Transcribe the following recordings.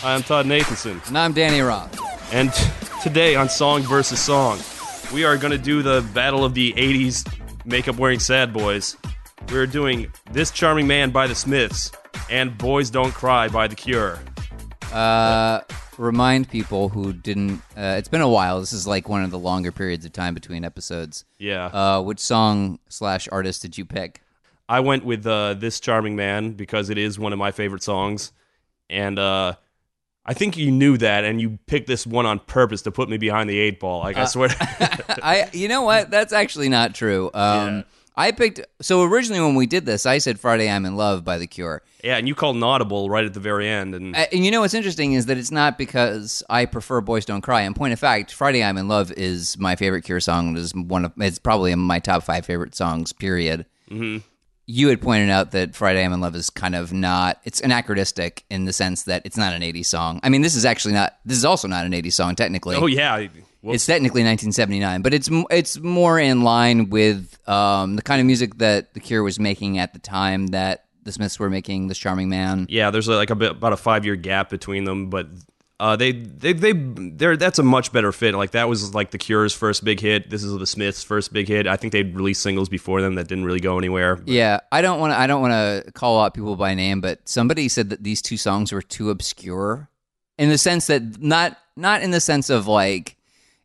Hi, I'm Todd Nathanson, And I'm Danny Roth. and t- today on Song versus Song, we are going to do the battle of the 80s makeup wearing sad boys. We're doing This Charming Man by the Smiths and Boys Don't Cry by The Cure. Uh, remind people who didn't. Uh, it's been a while. This is like one of the longer periods of time between episodes. Yeah. Uh, which song slash artist did you pick? I went with uh, This Charming Man because it is one of my favorite songs. And uh, I think you knew that, and you picked this one on purpose to put me behind the eight ball. Like, I swear. I. You know what? That's actually not true. Um, Yeah. I picked. So originally, when we did this, I said "Friday I'm in Love" by The Cure. yeah, and you called an audible right at the very end. And Uh, and you know what's interesting is that it's not because I prefer "Boys Don't Cry." In point of fact, "Friday I'm in Love" is my favorite Cure song. It is one of. It's probably my top five favorite songs. Period. Mm-hmm. You had pointed out that "Friday I'm in Love" is kind of not. It's anachronistic in the sense that it's not an '80s song. I mean, this is actually not. This is also not an '80s song technically. oh, yeah. Well, It's technically 1979, but it's it's more in line with um, the kind of music that The Cure was making at the time that the Smiths were making "This Charming Man." Yeah, there's like a bit, about a five year gap between them, but uh, they they they they're that's a much better fit. Like that was like the Cure's first big hit. This is the Smiths' first big hit. I think they'd released singles before them that didn't really go anywhere. Yeah, I don't want to. I don't want to call out people by name, but somebody said that these two songs were too obscure, in the sense that not not in the sense of like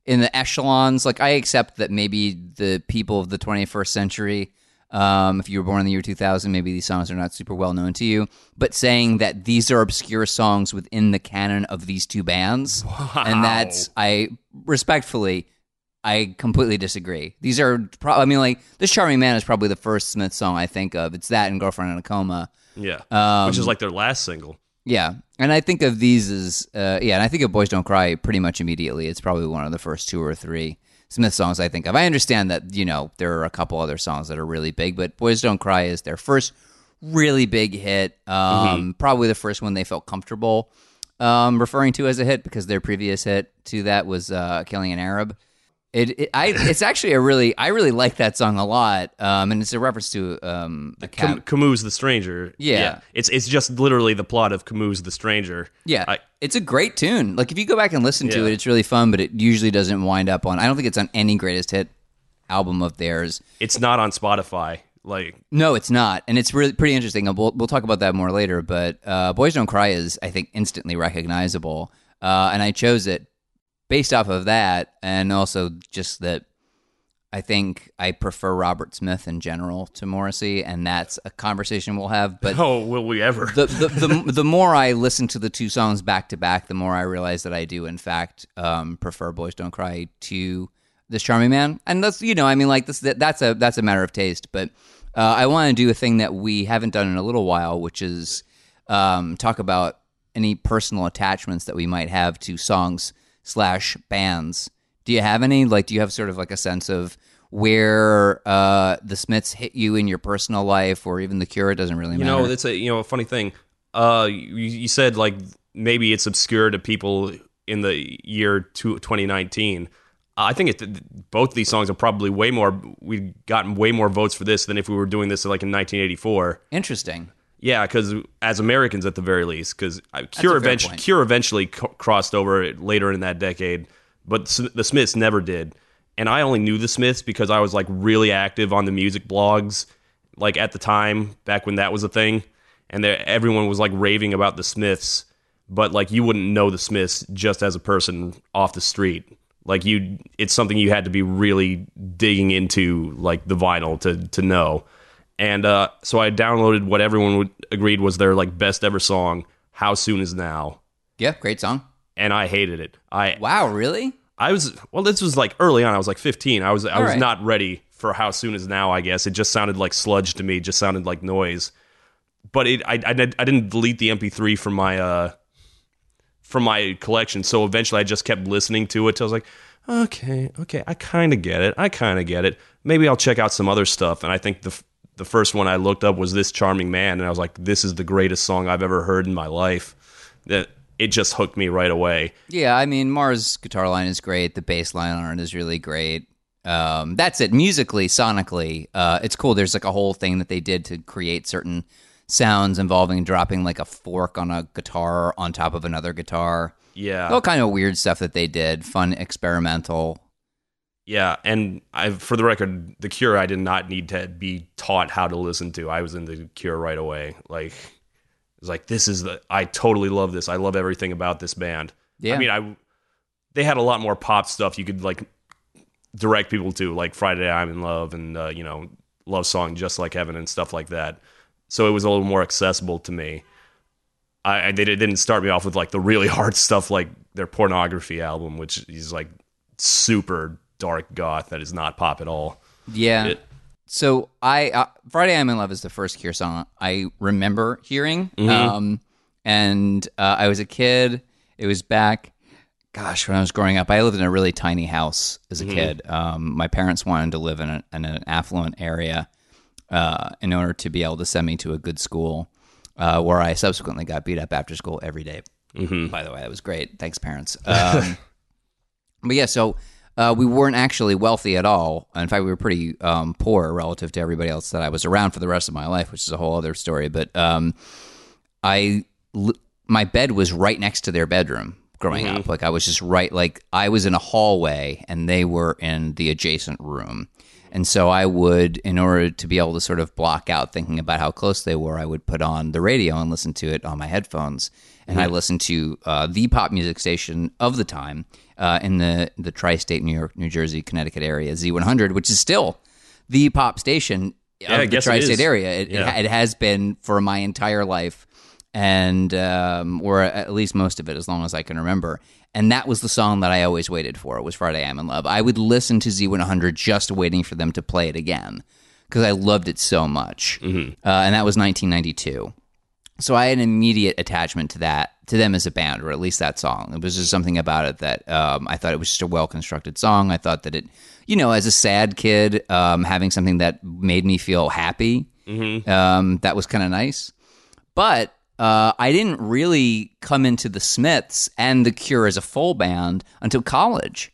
in the echelons. Like I accept that maybe the people of the 21st century, um, if you were born in the year 2000, maybe these songs are not super well known to you. But saying that these are obscure songs within the canon of these two bands, and that's I respectfully. I completely disagree. These are, pro- I mean, like this "Charming Man" is probably the first Smith song I think of. It's that and "Girlfriend in a Coma." Yeah, Um, which is like their last single. Yeah, and I think of these as, uh, yeah, and I think of "Boys Don't Cry" pretty much immediately. It's probably one of the first two or three Smith songs I think of. I understand that you know there are a couple other songs that are really big, but "Boys Don't Cry" is their first really big hit. Um, Probably the first one they felt comfortable um, referring to as a hit because their previous hit to that was uh, "Killing an Arab." It, it I it's actually a really I really like that song a lot, um, and it's a reference to um, Cam- cat. Camus the Stranger. Yeah. it's it's just literally the plot of Camus the Stranger. Yeah, I- it's a great tune. Like if you go back and listen to it, it's really fun. But it usually doesn't wind up on. I don't think it's on any greatest hit album of theirs. It's not on Spotify. Like No, it's not, and it's really pretty interesting. We'll we'll talk about that more later. But uh, "Boys Don't Cry" is, I think, instantly recognizable, uh, and I chose it based off of that, and also just that I think I prefer Robert Smith in general to Morrissey, and that's a conversation we'll have. But oh, will we ever? the, the, the, the more I listen to the two songs back to back, the more I realize that I do, in fact, um, prefer "Boys Don't Cry" to "This Charming Man," and that's you know, I mean, like this, that, that's a that's a matter of taste. But uh, I want to do a thing that we haven't done in a little while, which is um, talk about any personal attachments that we might have to songs slash bands. Do you have any? Like, do you have sort of like a sense of where uh, the Smiths hit you in your personal life, or even the Cure? It doesn't really You matter. know, it's a you know a funny thing. Uh, you, you said like maybe it's obscure to people in the year two, 2019. I think it, both these songs are probably way more. We've gotten way more votes for this than if we were doing this like in 1984. Interesting. Yeah, because as Americans at the very least, because uh, Cure, a eventually. Cure eventually crossed over later in that decade, but the Smiths never did. And I only knew the Smiths because I was like really active on the music blogs, like at the time back when that was a thing, and everyone was like raving about the Smiths, but like you wouldn't know the Smiths just as a person off the street. Like you, it's something you had to be really digging into, like the vinyl to to know. And uh, so I downloaded what everyone would, agreed was their like best ever song, "How Soon Is Now," Yeah, great song. and I hated it. I Wow, really? I was well. This was like early on. I was like 15. I was I was right. not ready for "How Soon Is Now." I guess it just sounded like sludge to me. It just sounded like noise. But it I I, I didn't delete the MP3 from my uh from my collection. So eventually, I just kept listening to it. Till I was like, okay, okay, I kind of get it. I kind of get it. Maybe I'll check out some other stuff. And I think the the first one I looked up was "This Charming Man," and I was like, this is the greatest song I've ever heard in my life. That it just hooked me right away. Yeah, I mean, Marr's guitar line is great. The bass line on it is really great. Um, that's it. Musically, sonically, uh, it's cool. There's like a whole thing that they did to create certain sounds involving dropping like a fork on a guitar on top of another guitar. Yeah. All kind of weird stuff that they did, fun experimental. Yeah, and I, for the record, the Cure, I did not need to be taught how to listen to. I was in the Cure right away. Like, it's like this is the. I totally love this. I love everything about this band. Yeah. I mean, I they had a lot more pop stuff you could like direct people to, like Friday I'm in Love and uh, you know Love Song, Just Like Heaven, and stuff like that. So it was a little more accessible to me. I, I they didn't start me off with like the really hard stuff, like their pornography album, which is like super dark goth that is not pop at all. Yeah. It- so I uh, Friday I'm in Love is the first Cure song I remember hearing. Mm-hmm. Um, and uh, I was a kid. It was back. Gosh, when I was growing up, I lived in a really tiny house as Mm-hmm. a kid. Um, my parents wanted to live in, a, in an affluent area uh, in order to be able to send me to a good school, uh, where I subsequently got beat up after school every day. Mm-hmm. By the way, that was great. Thanks, parents. Um, but yeah, so uh, we weren't actually wealthy at all. In fact, we were pretty um, poor relative to everybody else that I was around for the rest of my life, which is a whole other story. But um, I, l- my bed was right next to their bedroom growing up. Like I was just right, like I was in a hallway and they were in the adjacent room. And so I would, in order to be able to sort of block out thinking about how close they were, I would put on the radio and listen to it on my headphones. And I listened to uh, the pop music station of the time uh, in the the tri-state New York, New Jersey, Connecticut area, Z100, which is still the pop station Yeah, of the tri-state is. area. It, Yeah. it, it has been for my entire life, and um, or at least most of it, as long as I can remember. And that was the song that I always waited for. It was Friday I'm in Love. I would listen to Z100 just waiting for them to play it again because I loved it so much. Mm-hmm. Uh, and that was 1992. So I had an immediate attachment to that, to them as a band, or at least that song. It was just something about it that um, I thought it was just a well constructed song. I thought that it, you know, as a sad kid, um, having something that made me feel happy, um, that was kind of nice. But uh, I didn't really come into the Smiths and the Cure as a full band until college.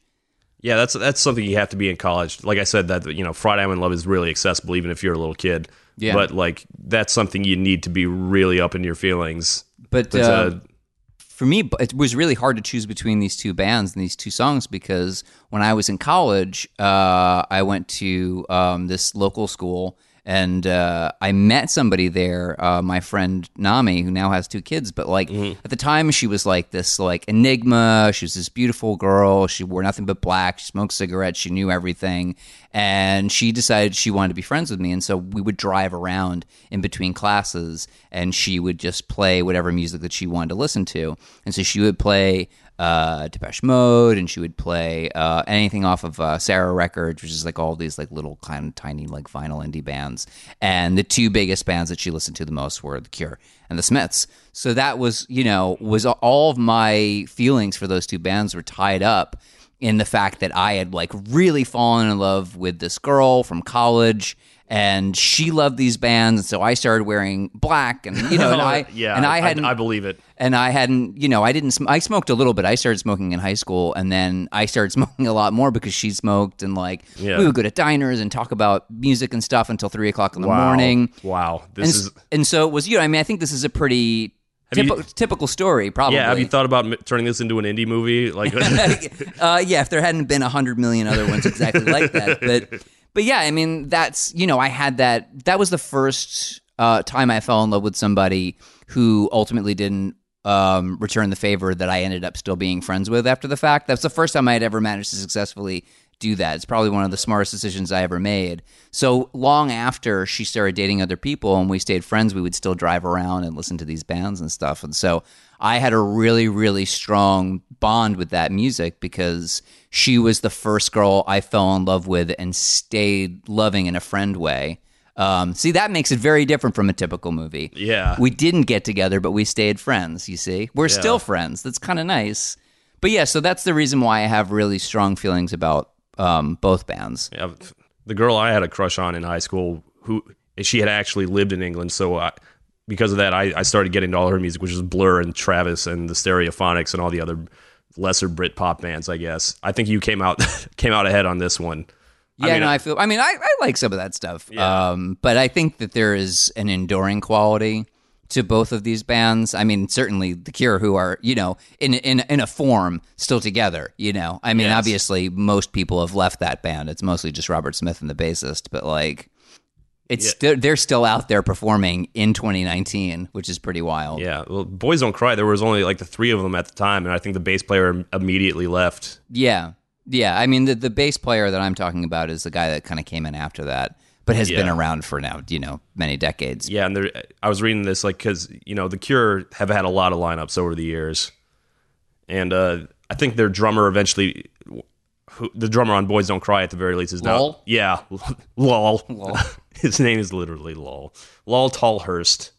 Yeah, that's that's something you have to be in college. Like I said, that you know, Friday I'm in Love is really accessible, even if you're a little kid. Yeah. But like, that's something you need to be really up in your feelings. But But, uh, uh, for me, it was really hard to choose between these two bands and these two songs because when I was in college, uh, I went to um, this local school and uh, I met somebody there, uh, my friend Nami, who now has two kids. But like at the time, she was like this like enigma. She was this beautiful girl. She wore nothing but black. She smoked cigarettes. She knew everything, and she decided she wanted to be friends with me. And so we would drive around in between classes, and she would just play whatever music that she wanted to listen to. And so she would play uh, Depeche Mode, and she would play uh, anything off of uh, Sarah Records, which is like all these like little kind of tiny like vinyl indie bands. And the two biggest bands that she listened to the most were The Cure and The Smiths. So that was you know was all of my feelings for those two bands were tied up in the fact that I had like really fallen in love with this girl from college. And she loved these bands, and so I started wearing black, and you know, and I yeah, and I hadn't I, believe it. and I hadn't, you know, I didn't. Sm- I smoked a little bit. I started smoking in high school, and then I started smoking a lot more because she smoked, and like Yeah. we would go to diners and talk about music and stuff until three o'clock in the Wow. morning. Wow, this s- is. and so it was, you know, I mean, I think this is a pretty Have you- typical story, probably. Yeah, have you thought about m- turning this into an indie movie? Like, uh, yeah, if there hadn't been a hundred million other ones exactly like that, but but yeah, I mean, that's you know, I had that. That was the first uh, time I fell in love with somebody who ultimately didn't um, return the favor that I ended up still being friends with after the fact. That's the first time I had ever managed to successfully do that. It's probably one of the smartest decisions I ever made. So long after she started dating other people and we stayed friends, we would still drive around and listen to these bands and stuff. And so I had a really, really strong bond with that music because she was the first girl I fell in love with and stayed loving in a friend way. Um, see, that makes it very different from a typical movie. Yeah. We didn't get together, but we stayed friends, you see? We're still friends. That's kind of nice. But yeah, so that's the reason why I have really strong feelings about um, both bands. Yeah, the girl I had a crush on in high school, who she had actually lived in England, so I, because of that, I, I started getting into all her music, which is Blur and Travis and the Stereophonics and all the other lesser Brit pop bands. I guess I think you came out came out ahead on this one. Yeah, mean, no, I- I feel. I mean, I, I like some of that stuff. Yeah. Um, but I think that there is an enduring quality to both of these bands. I mean, certainly the Cure, who are you know in in in a form still together. You know, I mean, Yes. obviously most people have left that band. It's mostly just Robert Smith and the bassist, but like. It's Yeah. still they're still out there performing in 2019, which is pretty wild. Yeah, well, Boys Don't Cry. There was only like the three of them at the time, and I think the bass player immediately left. Yeah. Yeah. I mean, the, the bass player that I'm talking about is the guy that kind of came in after that, but has been around for now, you know, many decades. Yeah, and there, I was reading this like because you know the Cure have had a lot of lineups over the years, and uh, I think their drummer eventually, who, the drummer on Boys Don't Cry at the very least is now Lol? yeah, lol. His name is literally lol. Lol Tolhurst.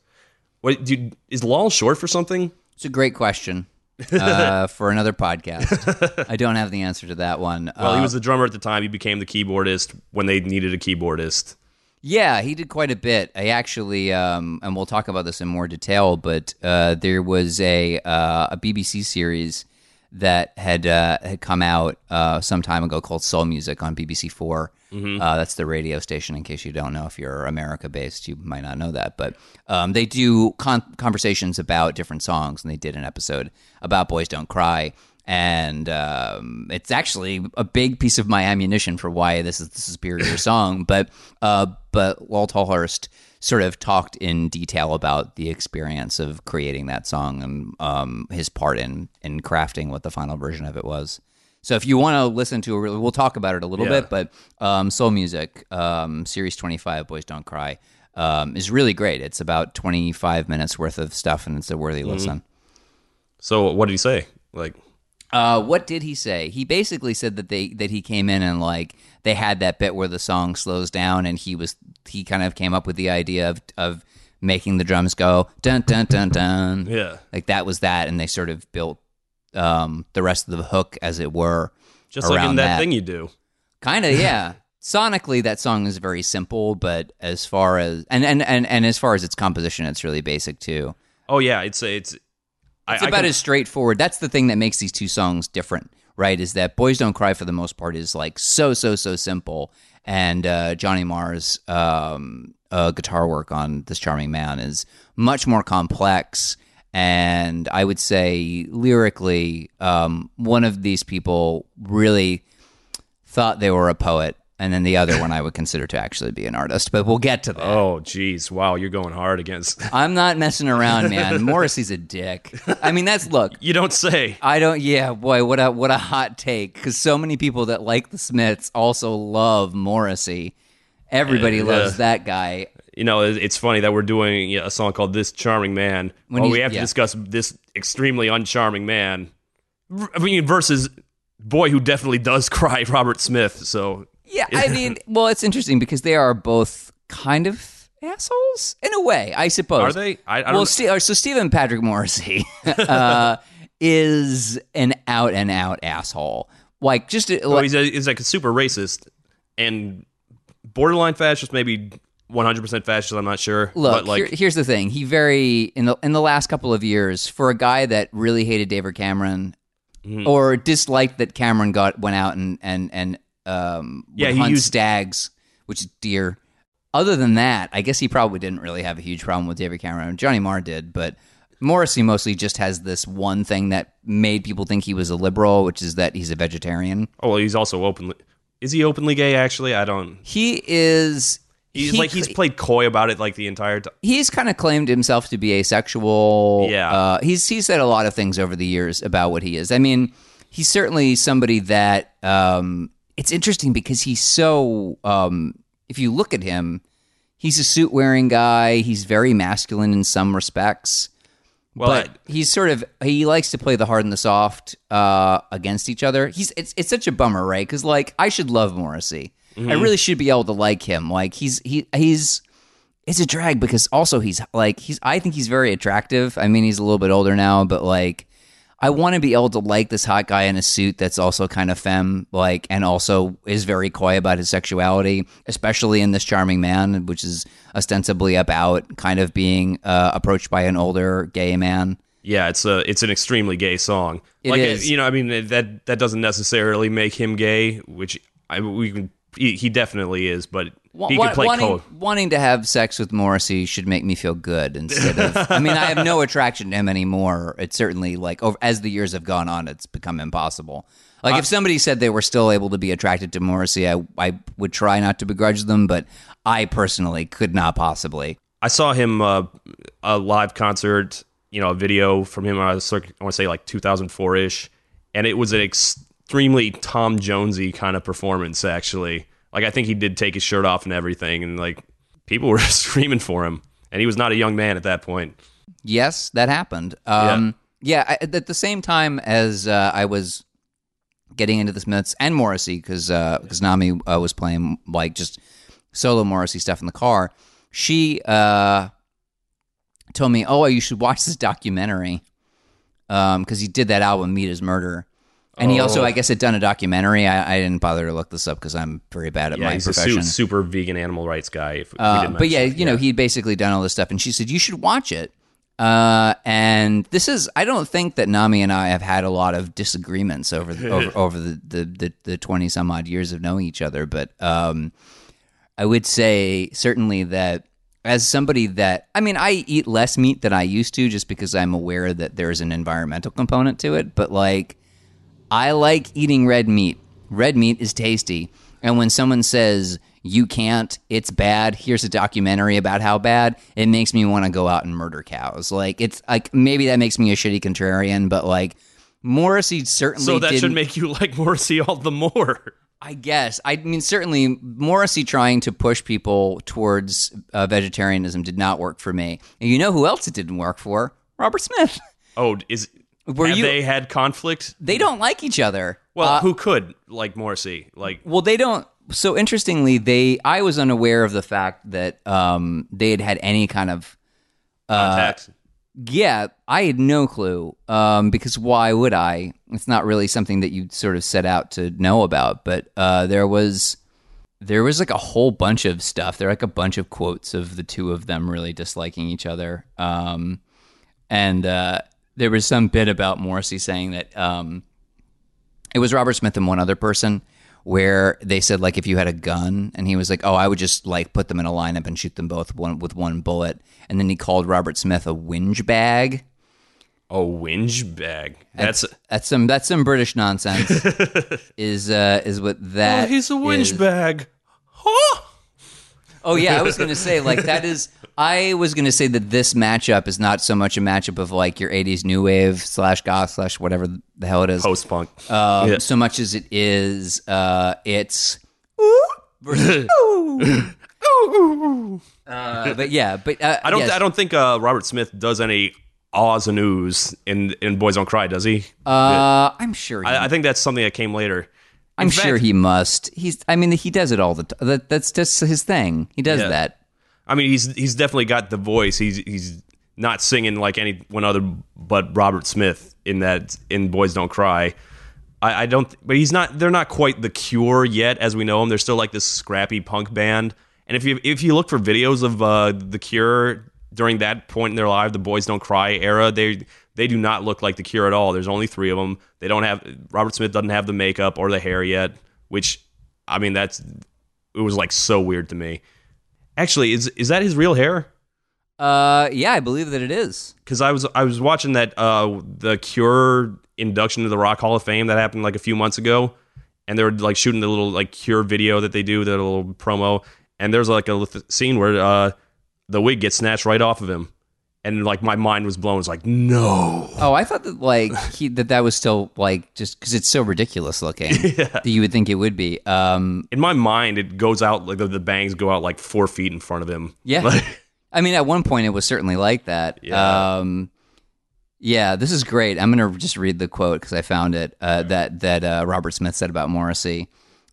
What dude is lol short for something? It's a great question uh, for another podcast. I don't have the answer to that one. Well, Uh, he was the drummer at the time. He became the keyboardist when they needed a keyboardist. Yeah, he did quite a bit. I actually, um, and we'll talk about this in more detail, but uh, there was a uh, a BBC series that had uh, had come out uh, some time ago called Soul Music on BBC 4 Uh, that's the radio station. In case you don't know, if you're America based, you might not know that. But um, they do con- conversations about different songs, and they did an episode about Boys Don't Cry. And um, it's actually a big piece of my ammunition for why this is the superior song. But uh, but Walt Tolhurst sort of talked in detail about the experience of creating that song and um, his part in in crafting what the final version of it was. So if you want to listen to it, we'll talk about it a little Yeah. bit. But um, Soul Music, um, Series 25, Boys Don't Cry, um, is really great. It's about 25 minutes worth of stuff, and it's a worthy listen. So what did he say? Like, Uh, what did he say? He basically said that they that he came in and like they had that bit where the song slows down, and he was he kind of came up with the idea of of making the drums go dun dun dun dun. yeah, Like that was that, and they sort of built um, the rest of the hook, as it were. just like in that, that. thing you do. Kind of, yeah. Sonically, that song is very simple, but as far as and, and, and, and as far as its composition, it's really basic too. Oh yeah, it's it's. It's I about can- as straightforward. That's the thing that makes these two songs different, right? Is that "Boys Don't Cry" for the most part is like so so so simple, and uh, Johnny Marr's um, uh, guitar work on "This Charming Man" is much more complex. And I would say lyrically, um, one of these people really thought they were a poet, and then the other one I would consider to actually be an artist. But we'll get to that. Oh geez, wow, you're going hard against. I'm not messing around, man. Morrissey's a dick. I mean, that's look. you don't say. I don't. Yeah, boy, what a what a hot take. Because so many people that like the Smiths also love Morrissey. Everybody Yeah. loves that guy. You know, it's funny that we're doing a song called "This Charming Man." When well, we have yeah. to discuss this extremely uncharming man. I mean, versus boy who definitely does cry, Robert Smith. So Yeah, I mean, well, it's interesting because they are both kind of assholes in a way, I suppose. are they? I, I don't. well, Ste- so Stephen Patrick Morrissey uh, is an out and out asshole. Like just Oh, he's, a, he's like a super racist and borderline fascist, maybe 100% fascist. I'm not sure. Look, but like, here- here's the thing. He very in the in the last couple of years, for a guy that really hated David Cameron Mm-hmm. or disliked that Cameron got went out and and and um Yeah, he used- stags, which is deer. Other than that, I guess he probably didn't really have a huge problem with David Cameron. Johnny Marr did, but Morrissey mostly just has this one thing that made people think he was a liberal, which is that he's a vegetarian. oh, well, he's also openly. Is he openly gay? Actually, I don't. He is. He's he like he's played coy about it like the entire time. he's kind of claimed himself to be asexual. Yeah. uh, he's he's said a lot of things over the years about what he is. I mean, he's certainly somebody that um, it's interesting because he's so. Um, if you look at him, he's a suit wearing guy. He's very masculine in some respects. Well, but he's sort of he likes to play the hard and the soft uh, against each other. He's it's it's such a bummer, right? Because like I should love Morrissey. I really should be able to like him. Like he's he he's it's a drag because also he's like he's I think he's very attractive. I mean he's a little bit older now, but like I want to be able to like this hot guy in a suit that's also kind of femme, like, and also is very coy about his sexuality, especially in this charming man, which is ostensibly about kind of being uh, approached by an older gay man. yeah, it's a it's an extremely gay song. It like is. you know, I mean that that doesn't necessarily make him gay, which I we can he, he definitely is, but he could play wanting, co. wanting to have sex with Morrissey should make me feel good instead of. I mean, I have no attraction to him anymore. It's certainly like over, as the years have gone on, it's become impossible. Like if somebody said they were still able to be attracted to Morrissey, I I would try not to begrudge them, but I personally could not possibly. I saw him uh, a live concert, you know, a video from him. I, was, I want to say like 2004 ish, and it was an extremely Tom Jonesy kind of performance. Actually, like I think he did take his shirt off and everything, and like people were screaming for him, and he was not a young man at that point. Yes, that happened. Um, yeah, I, at the same time as uh, I was getting into the Smiths and Morrissey, because because Nami uh, was playing like just solo Morrissey stuff in the car, she uh, told me, "Oh, you should watch this documentary," because he did that album "Meat Is Murder." And he also, Oh. I guess, had done a documentary. I, I didn't bother to look this up because I'm very bad at Yeah, my he's a profession. su- super vegan animal rights guy. If Uh, but yeah, you know, he'd basically done all this stuff, and she said you should watch it. Uh, and this is, I don't think that Nami and I have had a lot of disagreements over the, over, over the, the, the, the 20 some odd years of knowing each other. But, um, I would say certainly that as somebody that, I mean, I eat less meat than I used to just because I'm aware that there's an environmental component to it. But like, I like eating red meat. Red meat is tasty. And when someone says, you can't, it's bad, here's a documentary about how bad, it makes me want to go out and murder cows. Like, it's like maybe that makes me a shitty contrarian, but like, Morrissey certainly so that should make you like Morrissey all the more. I guess. I mean, certainly Morrissey trying to push people towards uh, vegetarianism did not work for me. And you know who else it didn't work for? Robert Smith. Oh, is Were have you- they had conflict? They don't like each other. Well, Uh, who could like Morrissey? Like, Well, they don't. So interestingly, they I was unaware of the fact that um, they had had any kind of contact? yeah. I had no clue um, because why would I? It's not really something that you sort of set out to know about. But uh, there was there was like a whole bunch of stuff. There were like a bunch of quotes of the two of them really disliking each other. Um, and uh, there was some bit about Morrissey saying that um, it was Robert Smith and one other person where they said like if you had a gun and he was like oh I would just like put them in a lineup and shoot them both one with one bullet and then he called Robert Smith a whinge bag a whinge bag. That's that's some that's some British nonsense is uh is what that oh, he's a whinge is. bag. Huh? Oh yeah, I was gonna say like that is. I was gonna say that this matchup is not so much a matchup of like your '80s new wave slash goth slash whatever the hell it is, Post punk. um, Yeah. so much as it is. Uh, it's versus. uh, but yeah, but uh, I don't. yes. I don't think uh, Robert Smith does any ahs and oohs in in Boys Don't Cry, does he? Uh, I'm sure. He, I, I think that's something that came later. I'm in sure he must. He's. I mean, he does it all the time. That, that's just his thing. He does Yeah. that. I mean, he's he's definitely got the voice. He's he's not singing like anyone other but Robert Smith in that in Boys Don't Cry. I, I don't, but he's not. They're not quite the Cure yet, as we know them. They're still like this scrappy punk band. And if you if you look for videos of uh, the Cure during that point in their life, the Boys Don't Cry era, they they do not look like the Cure at all. There's only three of them. They don't have Robert Smith doesn't have the makeup or the hair yet, which I mean that's it was like so weird to me. Actually, is is that his real hair? Uh, yeah, I believe that it is. Because I was I was watching that uh the Cure induction to the Rock Hall of Fame that happened like a few months ago, and they were like shooting the little like Cure video that they do, the little promo, and there's like a scene where uh the wig gets snatched right off of him, and like my mind was blown. It's like no, Oh, I thought that like he that that was still like just because it's so ridiculous looking that you would think it would be. Um, in my mind it goes out like the, the bangs go out like four feet in front of him. Yeah. Like, I mean, at one point it was certainly like that. Yeah. Um, yeah, this is great. I'm gonna just read the quote because I found it uh, that that uh, Robert Smith said about Morrissey.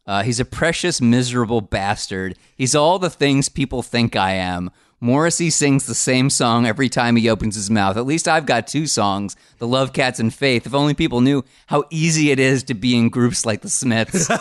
Uh, he's a precious, miserable bastard. He's all the things people think I am. Morrissey sings the same song every time he opens his mouth. At least I've got two songs, The Love Cats and Faith. If only people knew how easy it is to be in groups like the Smiths.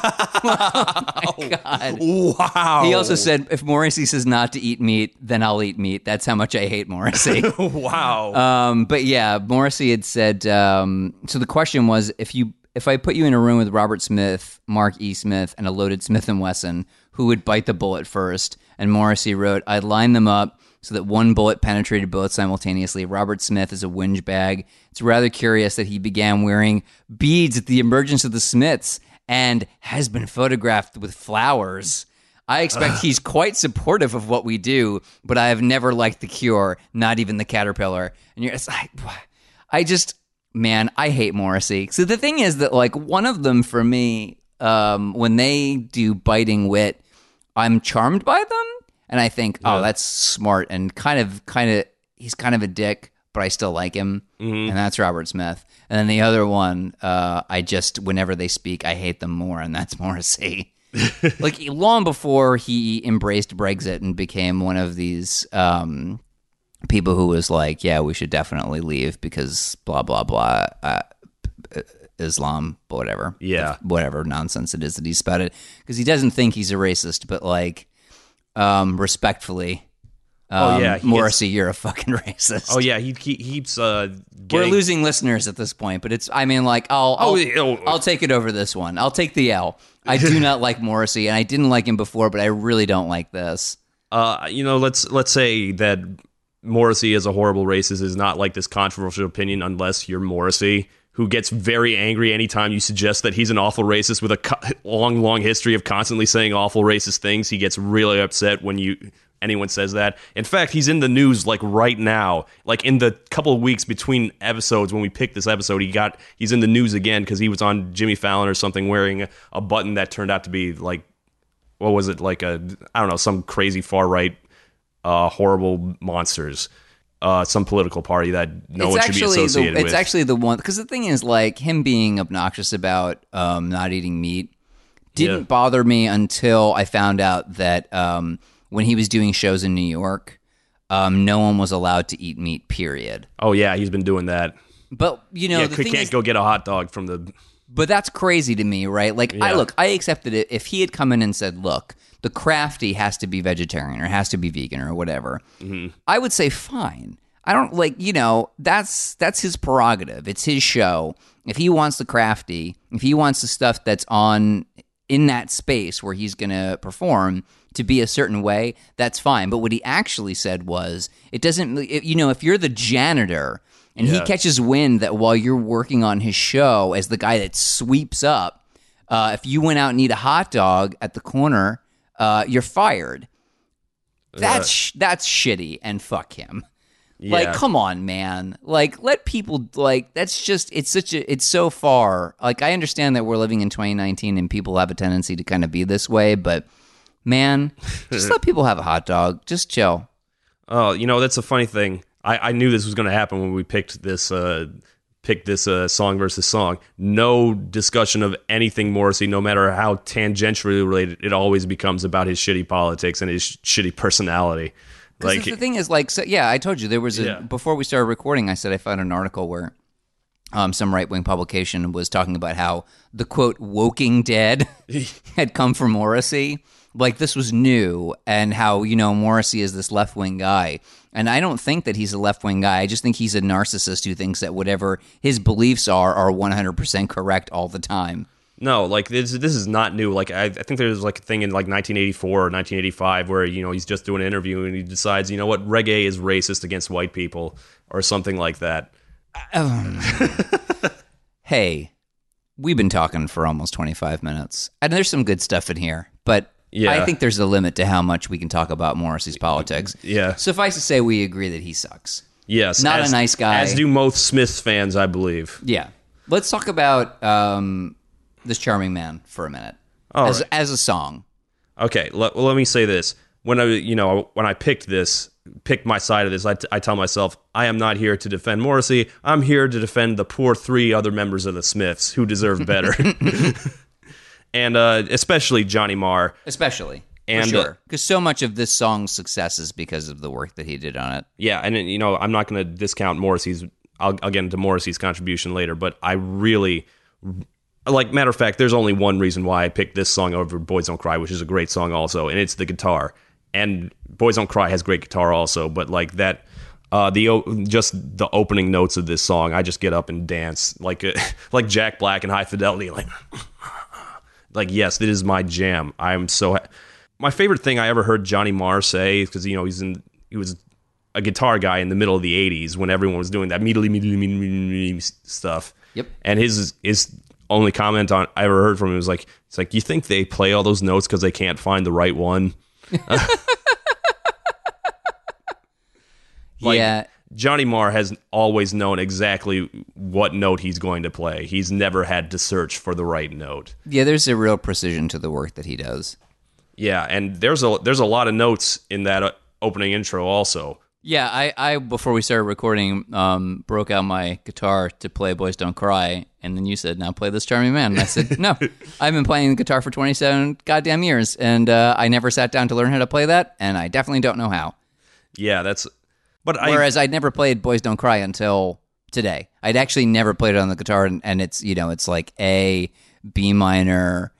oh wow. He also said, if Morrissey says not to eat meat, then I'll eat meat. That's how much I hate Morrissey. wow. um, but yeah, Morrissey had said, um, so the question was, if you if I put you in a room with Robert Smith, Mark E. Smith, and a loaded Smith and Wesson, who would bite the bullet first? And Morrissey wrote, I'd line them up so that one bullet penetrated both simultaneously. Robert Smith is a whinge bag. It's rather curious that he began wearing beads at the emergence of the Smiths and has been photographed with flowers. I expect he's quite supportive of what we do, but I have never liked the Cure, not even the Caterpillar. And you're it's like, I just, man, I hate Morrissey. So the thing is that like one of them for me, um, when they do biting wit, I'm charmed by them, and I think, oh, that's smart and kind of, kind of, he's kind of a dick, but I still like him, and that's Robert Smith. And then the other one, uh, I just whenever they speak, I hate them more, and that's Morrissey. like long before he embraced Brexit and became one of these um, people who was like, yeah, we should definitely leave because blah blah blah. Uh, Islam, but whatever, Yeah. whatever nonsense it is that he's spouted, because he doesn't think he's a racist, but like, um, respectfully, Oh, um, yeah, he Morrissey, you're a fucking racist. Oh yeah, he, he keeps uh, We're losing listeners at this point, but it's. I mean, like, I'll, I'll, Oh, yeah, oh. I'll take it over this one. I'll take the L. I do not like Morrissey, and I didn't like him before, but I really don't like this. uh, you know, let's let's say that Morrissey is a horrible racist is not like this controversial opinion unless you're Morrissey, who gets very angry anytime you suggest that he's an awful racist with a co- long, long history of constantly saying awful racist things. He gets really upset when you anyone says that. In fact, he's in the news like right now, like in the couple of weeks between episodes when we picked this episode, he got he's in the news again because he was on Jimmy Fallon or something wearing a, button that turned out to be like what was it like a I don't know some crazy far right uh, horrible monsters uh, some political party that no one should be associated the, with. It's actually the one because the thing is, like him being obnoxious about um, not eating meat didn't Yeah. bother me until I found out that um, when he was doing shows in New York, um, no one was allowed to eat meat. Period. oh yeah, he's been doing that. But you know, yeah, the can't is, go get a hot dog from the. But that's crazy to me, right? Like, I look, I accepted it if he had come in and said, "Look, the crafty has to be vegetarian or has to be vegan or whatever." Mm-hmm. I would say, "Fine." I don't like, you know, that's that's his prerogative. It's his show. If he wants the crafty, if he wants the stuff that's on in that space where he's going to perform to be a certain way, that's fine. But what he actually said was, it doesn't, it- you know, if you're the janitor and he catches wind that while you're working on his show as the guy that sweeps up, uh, if you went out and eat a hot dog at the corner, uh, you're fired. That's sh- that's shitty, and fuck him. Like, come on, man. Like, let people like. That's just. It's such a. It's so far. Like, I understand that we're living in 2019 and people have a tendency to kind of be this way, but man, just let people have a hot dog. Just chill. Oh, you know that's a funny thing. I, I knew this was going to happen when we picked this uh, picked this uh, song versus song. No discussion of anything Morrissey, no matter how tangentially related. It always becomes about his shitty politics and his sh- shitty personality. Like the thing is, like, so, yeah, I told you there was a Yeah. before we started recording. I said I found an article where um, some right wing publication was talking about how the quote "woking dead" had come from Morrissey. Like this was new, and how you know Morrissey is this left wing guy, and I don't think that he's a left wing guy. I just think he's a narcissist who thinks that whatever his beliefs are are one hundred percent correct all the time. No, like this, this is not new. Like I, I think there's like a thing in like 1984 or 1985 where you know he's just doing an interview and he decides, you know what, reggae is racist against white people or something like that. Um, hey, we've been talking for almost twenty five minutes, and there's some good stuff in here, but. Yeah. I think there's a limit to how much we can talk about Morrissey's politics. Yeah. Suffice to say, we agree that he sucks. Yes, Not a nice guy. As do most Smiths fans, I believe. Yeah. Let's talk about um, this charming man for a minute All as right. as a song. Okay, let, let me say this. When I, you know, when I picked this, picked my side of this, I, t- I tell myself, I am not here to defend Morrissey. I'm here to defend the poor three other members of the Smiths who deserve better, and uh, especially Johnny Marr. especially And, for uh, sure because so much of this song's success is because of the work that he did on it Yeah, and you know, I'm not going to discount Morrissey's. I'll, I'll get into Morrissey's contribution later, but I really, like, matter of fact, there's only one reason why I picked this song over Boys Don't Cry, which is a great song also, and it's the guitar. And Boys Don't Cry has great guitar also, but like that, Uh, the just the opening notes of this song, I just get up and dance like like Jack Black and High Fidelity, like like yes, this is my jam. I'm so. Ha- my favorite thing I ever heard Johnny Marr say because you know he's in he was a guitar guy in the middle of the '80s when everyone was doing that meedly meedly meedly meedly stuff. Yep. And his his only comment on I ever heard from him was like, "It's like you think they play all those notes because they can't find the right one." Like, yeah, Johnny Marr has always known exactly what note he's going to play. He's never had to search for the right note. yeah. There's a real precision to the work that he does. Yeah, and there's a there's a lot of notes in that uh, opening intro also. Yeah, I, I before we started recording, um, broke out my guitar to play "Boys Don't Cry," and then you said, "Now play this charming man." And I said, "No, I've been playing the guitar for twenty-seven goddamn years, and uh, I never sat down to learn how to play that, and I definitely don't know how." Yeah, that's but I Whereas I'd never played "Boys Don't Cry" until today. I'd actually never played it on the guitar, and, and it's you know it's like A, B minor,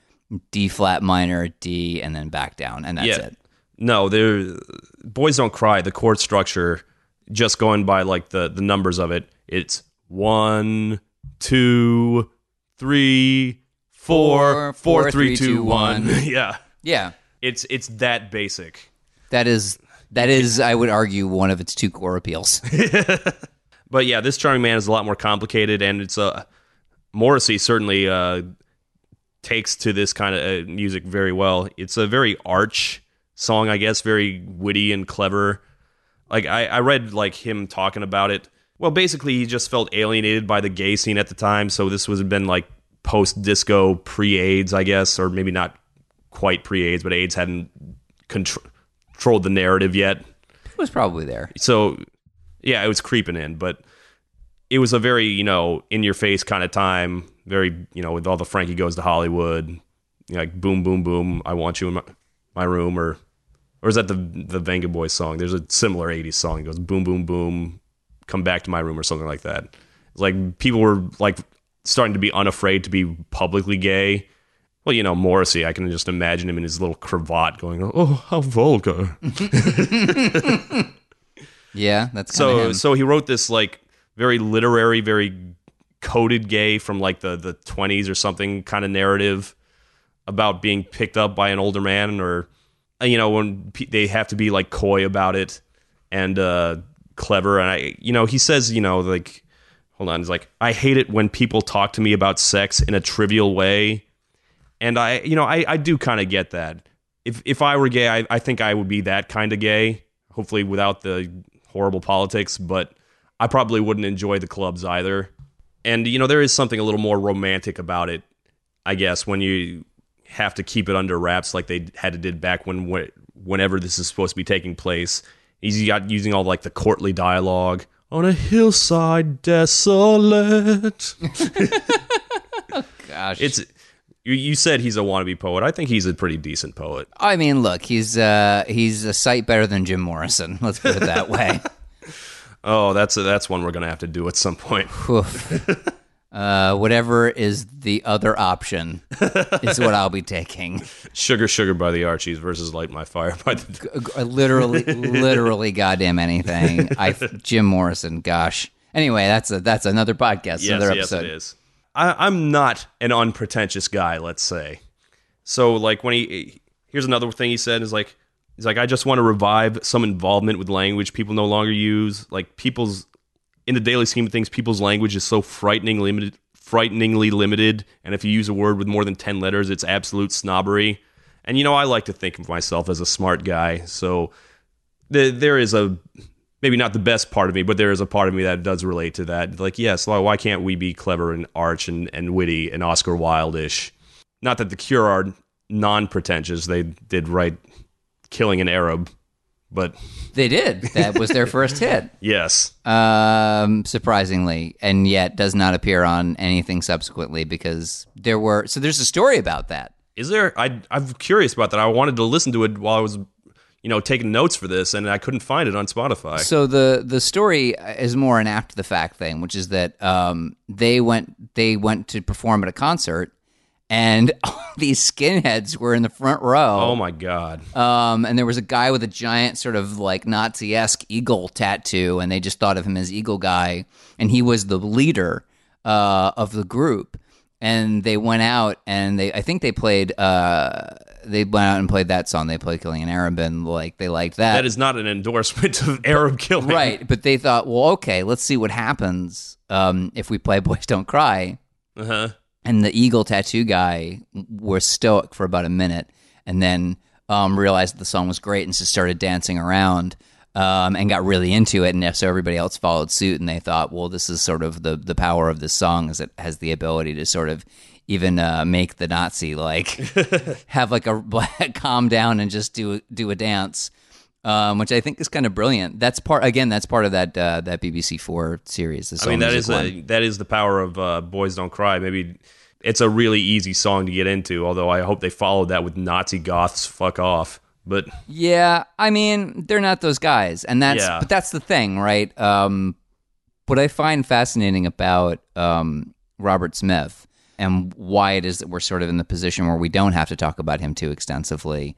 D flat minor, D, and then back down, and that's yeah. it. No, there boys don't cry. The chord structure just going by like the the numbers of it, it's one, two, three, four, Four, four, four, three, three, two, two, one. one. yeah. Yeah, It's it's that basic. that is that is I would argue one of its two core appeals. But yeah, this Charming Man is a lot more complicated, and it's a uh, Morrissey certainly uh, takes to this kind of uh, music very well. It's a very arch song, I guess, very witty and clever. Like I, I read like him talking about it. Well, basically, he just felt alienated by the gay scene at the time, so this was been like post disco, pre AIDS, I guess, or maybe not quite pre AIDS, but AIDS hadn't contr- controlled the narrative yet it was probably there. so yeah, it was creeping in, but it was a very you know in your face kind of time. Very you know with all the Frankie goes to Hollywood, you know, like boom boom boom. I want you in my, my room, or or is that the the Venga Boys song? There's a similar '80s song. It goes boom boom boom, come back to my room or something like that. It's like people were like starting to be unafraid to be publicly gay. Well, you know, Morrissey, I can just imagine him in his little cravat going, "Oh, how vulgar." Yeah, that's so him. so he wrote this like very literary very coded gay from like the the 20s or something kind of narrative about being picked up by an older man or uh, you know when pe- they have to be like coy about it and uh clever and i you know he says you know like hold on he's like i hate it when people talk to me about sex in a trivial way and i you know i i do kind of get that. If if i were gay i, I think i would be that kind of gay hopefully without the horrible politics but i probably wouldn't enjoy the clubs either. And you know there is something a little more romantic about it i guess when you have to keep it under wraps like they had to did back when wh- whenever this is supposed to be taking place. He's got using all like the courtly dialogue on a hillside desolate. Oh, gosh, it's you, you said he's a wannabe poet i think he's a pretty decent poet I mean, look, he's uh, he's a sight better than Jim Morrison. Let's put it that way. oh that's a, that's one we're gonna have to do at some point uh, whatever is the other option is what I'll be taking. sugar sugar by the archies versus light my fire by the Uh, literally, literally, goddamn anything. I Jim Morrison. Gosh. Anyway, that's a that's another podcast, yes, another yes, episode. it is. I, I'm not an unpretentious guy, let's say. So, like, when he here's another thing he said is like, he's like, I just want to revive some involvement with language people no longer use. Like, people's in the daily scheme of things, people's language is so frighteningly limited, frighteningly limited, and if you use a word with more than ten letters, it's absolute snobbery. And you know, I like to think of myself as a smart guy, so the, there is a maybe not the best part of me, but there is a part of me that does relate to that. Like, yes, why, why can't we be clever and arch and, and witty and Oscar Wilde-ish? Not that the Cure are non-pretentious; they did write "Killing an Arab," but They did. That was their first hit. yes, Um, surprisingly, and yet does not appear on anything subsequently because there were. So there's a story about that. is there? I I'm curious about that. I wanted to listen to it while I was, you know, taking notes for this, and I couldn't find it on Spotify. So the the story is more an after the fact thing, which is that um, they went they went to perform at a concert, and all these skinheads were in the front row. Oh my god. Um, and there was a guy with a giant sort of like Nazi esque eagle tattoo, and they just thought of him as Eagle Guy, and he was the leader uh, of the group. And they went out and they, I think they played, uh, they went out and played that song. They played "Killing an Arab" and like they liked that. That is not an endorsement of Arab killing. right. But they thought, well, okay, let's see what happens um, if we play "Boys Don't Cry." Uh-huh. and the eagle tattoo guy was stoic for about a minute and then um, realized that the song was great and just started dancing around um, and got really into it and so everybody else followed suit and they thought well this is sort of the, the power of this song is it has the ability to sort of even uh, make the nazi like have like a calm down and just do do a dance um, which I think is kind of brilliant. That's part again. That's part of that uh, that BBC Four series. I mean, that is a that is the power of uh, "Boys Don't Cry." Maybe it's a really easy song to get into. Although I hope they followed that with Nazi goths. Fuck off. But Yeah, I mean, they're not those guys, and that's Yeah. but that's the thing, right? Um, what I find fascinating about um, Robert Smith and why it is that we're sort of in the position where we don't have to talk about him too extensively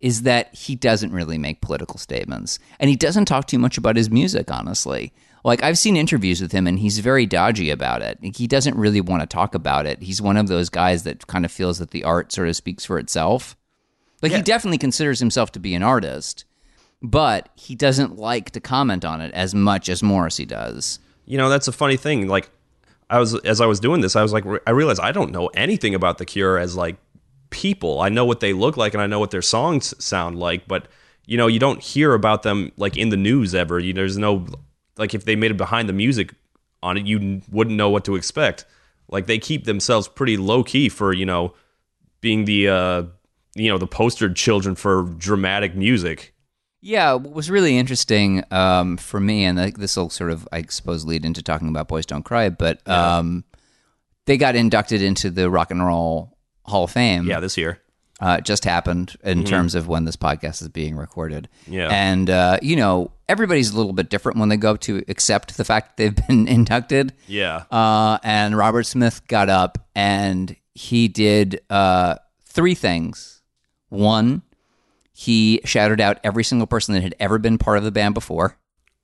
is that he doesn't really make political statements, and he doesn't talk too much about his music, honestly. Like I've seen interviews with him, and he's very dodgy about it. He doesn't really want to talk about it. He's one of those guys that kind of feels that the art sort of speaks for itself. Like he definitely considers himself to be an artist, but he doesn't like to comment on it as much as Morrissey does. you know that's a funny thing. Like I was as I was doing this, I was like, I realized I don't know anything about the Cure as like people. I know what they look like and I know what their songs sound like, but you know, you don't hear about them like in the news ever. You, there's no like if they made it behind the music on it, you wouldn't know what to expect. Like they keep themselves pretty low key for you know being the uh, you know the poster children for dramatic music. Yeah, what was really interesting um, for me, and like, this will sort of, I suppose, lead into talking about Boys Don't Cry, but um, they got inducted into the Rock and Roll Hall of Fame. Yeah, this year. uh, it just happened in terms of when this podcast is being recorded. Yeah. And, uh, you know, everybody's a little bit different when they go to accept the fact that they've been inducted. Yeah. Uh, and Robert Smith got up and he did uh, three things. One, he shouted out every single person that had ever been part of the band before.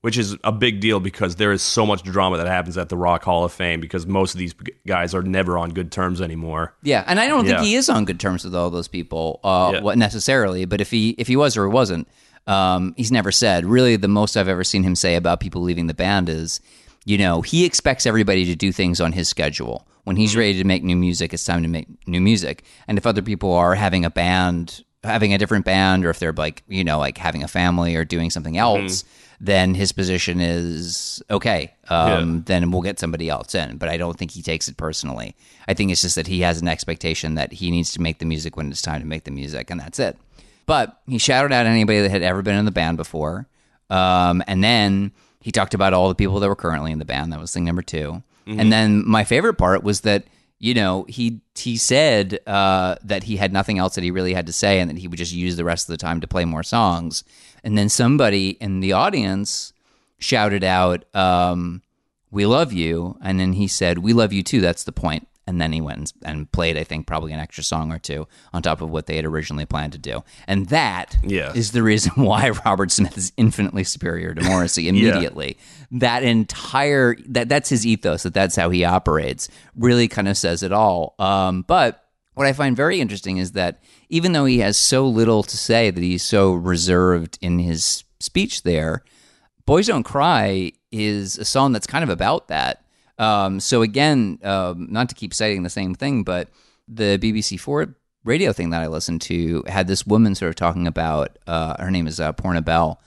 which is a big deal because there is so much drama that happens at the Rock Hall of Fame because most of these guys are never on good terms anymore. Yeah, and I don't think Yeah. he is on good terms with all those people, uh, Yeah. what necessarily. But if he if he was or he wasn't, um, he's never said. Really, the most I've ever seen him say about people leaving the band is, you know, he expects everybody to do things on his schedule. When he's ready to make new music, it's time to make new music. And if other people are having a band, having a different band, or if they're like, you know, like having a family or doing something else, then his position is okay. Um, Then we'll get somebody else in. But I don't think he takes it personally. I think it's just that he has an expectation that he needs to make the music when it's time to make the music, and that's it. But he shouted out anybody that had ever been in the band before. Um, and then he talked about all the people that were currently in the band. That was thing number 2 And then my favorite part was that, you know, he he said uh, that he had nothing else that he really had to say and that he would just use the rest of the time to play more songs. And then somebody in the audience shouted out, um, We love you. And then he said, We love you too. That's the point. And then he went and- and played, I think, probably an extra song or two on top of what they had originally planned to do. And that is Yeah. the reason why Robert Smith is infinitely superior to Morrissey immediately. That entire that that's his ethos, that that's how he operates, really kind of says it all. Um, but what I find very interesting is that even though he has so little to say, that he's so reserved in his speech there, Boys Don't Cry is a song that's kind of about that. Um, so again, um, not to keep citing the same thing, but the BBC Four radio thing that I listened to had this woman sort of talking about. Uh, her name is uh, Poorna Bell.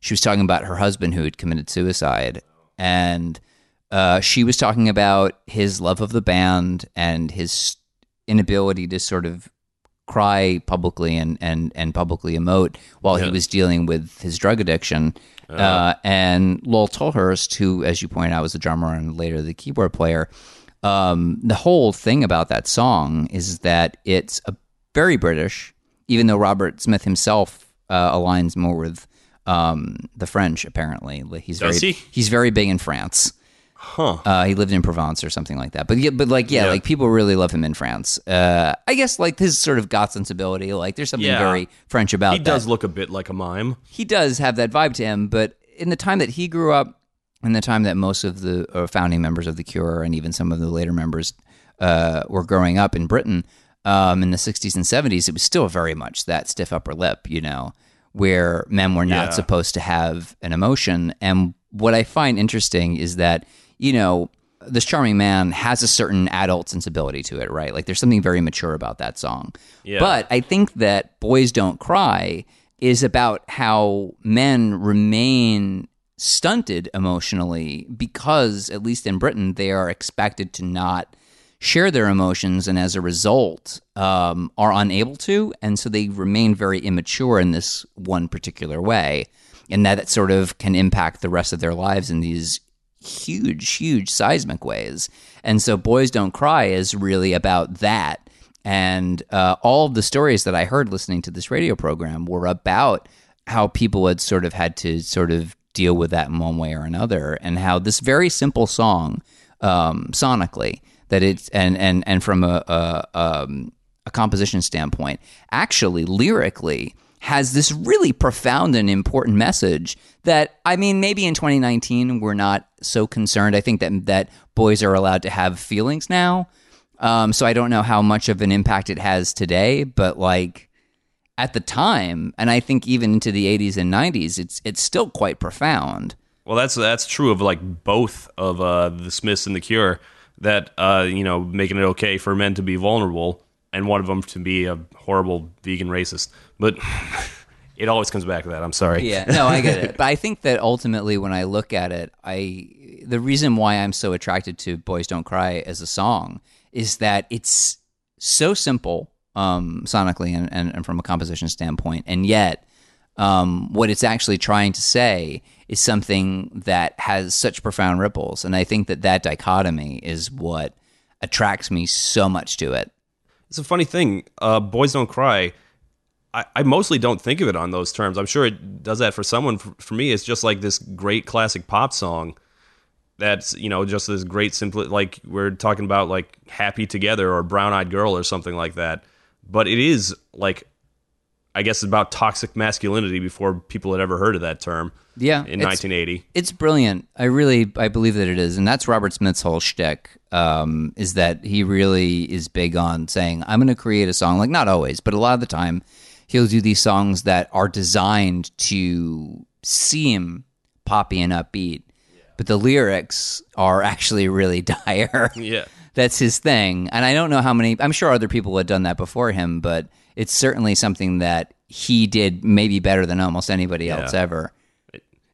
She was talking about her husband who had committed suicide, and uh, she was talking about his love of the band and his inability to sort of cry publicly and and and publicly emote while he was dealing with his drug addiction. Uh, and Lol Tolhurst, who, as you point out, was the drummer and later the keyboard player, um, the whole thing about that song is that it's a very British, even though Robert Smith himself uh, aligns more with um, the French. Apparently, he's Does very he? he's very big in France. Huh. Uh, he lived in Provence or something like that. But yeah, but like yeah, Yeah. like people really love him in France. Uh, I guess like his sort of goth sensibility, like there's something Yeah. very French about He that. does look a bit like a mime. he does have that vibe to him, but in the time that he grew up, in the time that most of the uh, founding members of the Cure and even some of the later members uh, were growing up in Britain um, in the 60s and 70s, it was still very much that stiff upper lip, you know, where men were not supposed to have an emotion. And what I find interesting is that, you know, this charming man has a certain adult sensibility to it, right? Like there's something very mature about that song. Yeah. But I think that Boys Don't Cry is about how men remain stunted emotionally because, at least in Britain, they are expected to not share their emotions and as a result um, are unable to. And so they remain very immature in this one particular way. And that it sort of can impact the rest of their lives in these huge, huge seismic ways. And so Boys Don't Cry is really about that. And uh, all of the stories that I heard listening to this radio program were about how people had sort of had to sort of deal with that in one way or another, and how this very simple song, um, sonically, that it's and and and from a a, um, a composition standpoint, actually lyrically has this really profound and important message that I mean maybe in 2019 we're not so concerned. I think that that boys are allowed to have feelings now. Um, so I don't know how much of an impact it has today, but like at the time, and I think even into the 80s and 90s, it's it's still quite profound. Well, that's that's true of like both of uh, the Smiths and the Cure. That uh, you know, making it okay for men to be vulnerable, and one of them to be a horrible vegan racist. But it always comes back to that. I'm sorry. Yeah, no, I get it. But I think that ultimately, when I look at it, I the reason why I'm so attracted to "Boys Don't Cry" as a song is that it's so simple um, sonically and, and, and from a composition standpoint, and yet um, what it's actually trying to say is something that has such profound ripples. And I think that that dichotomy is what attracts me so much to it. It's a funny thing. Uh, Boys Don't Cry. I, I mostly don't think of it on those terms. I'm sure it does that for someone. For, for me, it's just like this great classic pop song. That's you know just this great simple like we're talking about like Happy Together or Brown Eyed Girl or something like that. But it is like I guess it's about toxic masculinity before people had ever heard of that term. Yeah, in it's- 1980. It's brilliant. I really, I believe that it is, and that's Robert Smith's whole shtick. Um, is that he really is big on saying, "I'm going to create a song." Like not always, but a lot of the time, he'll do these songs that are designed to seem poppy and upbeat, but the lyrics are actually really dire. Yeah. that's his thing. And I don't know how many. I'm sure other people had done that before him, but it's certainly something that he did maybe better than almost anybody else ever.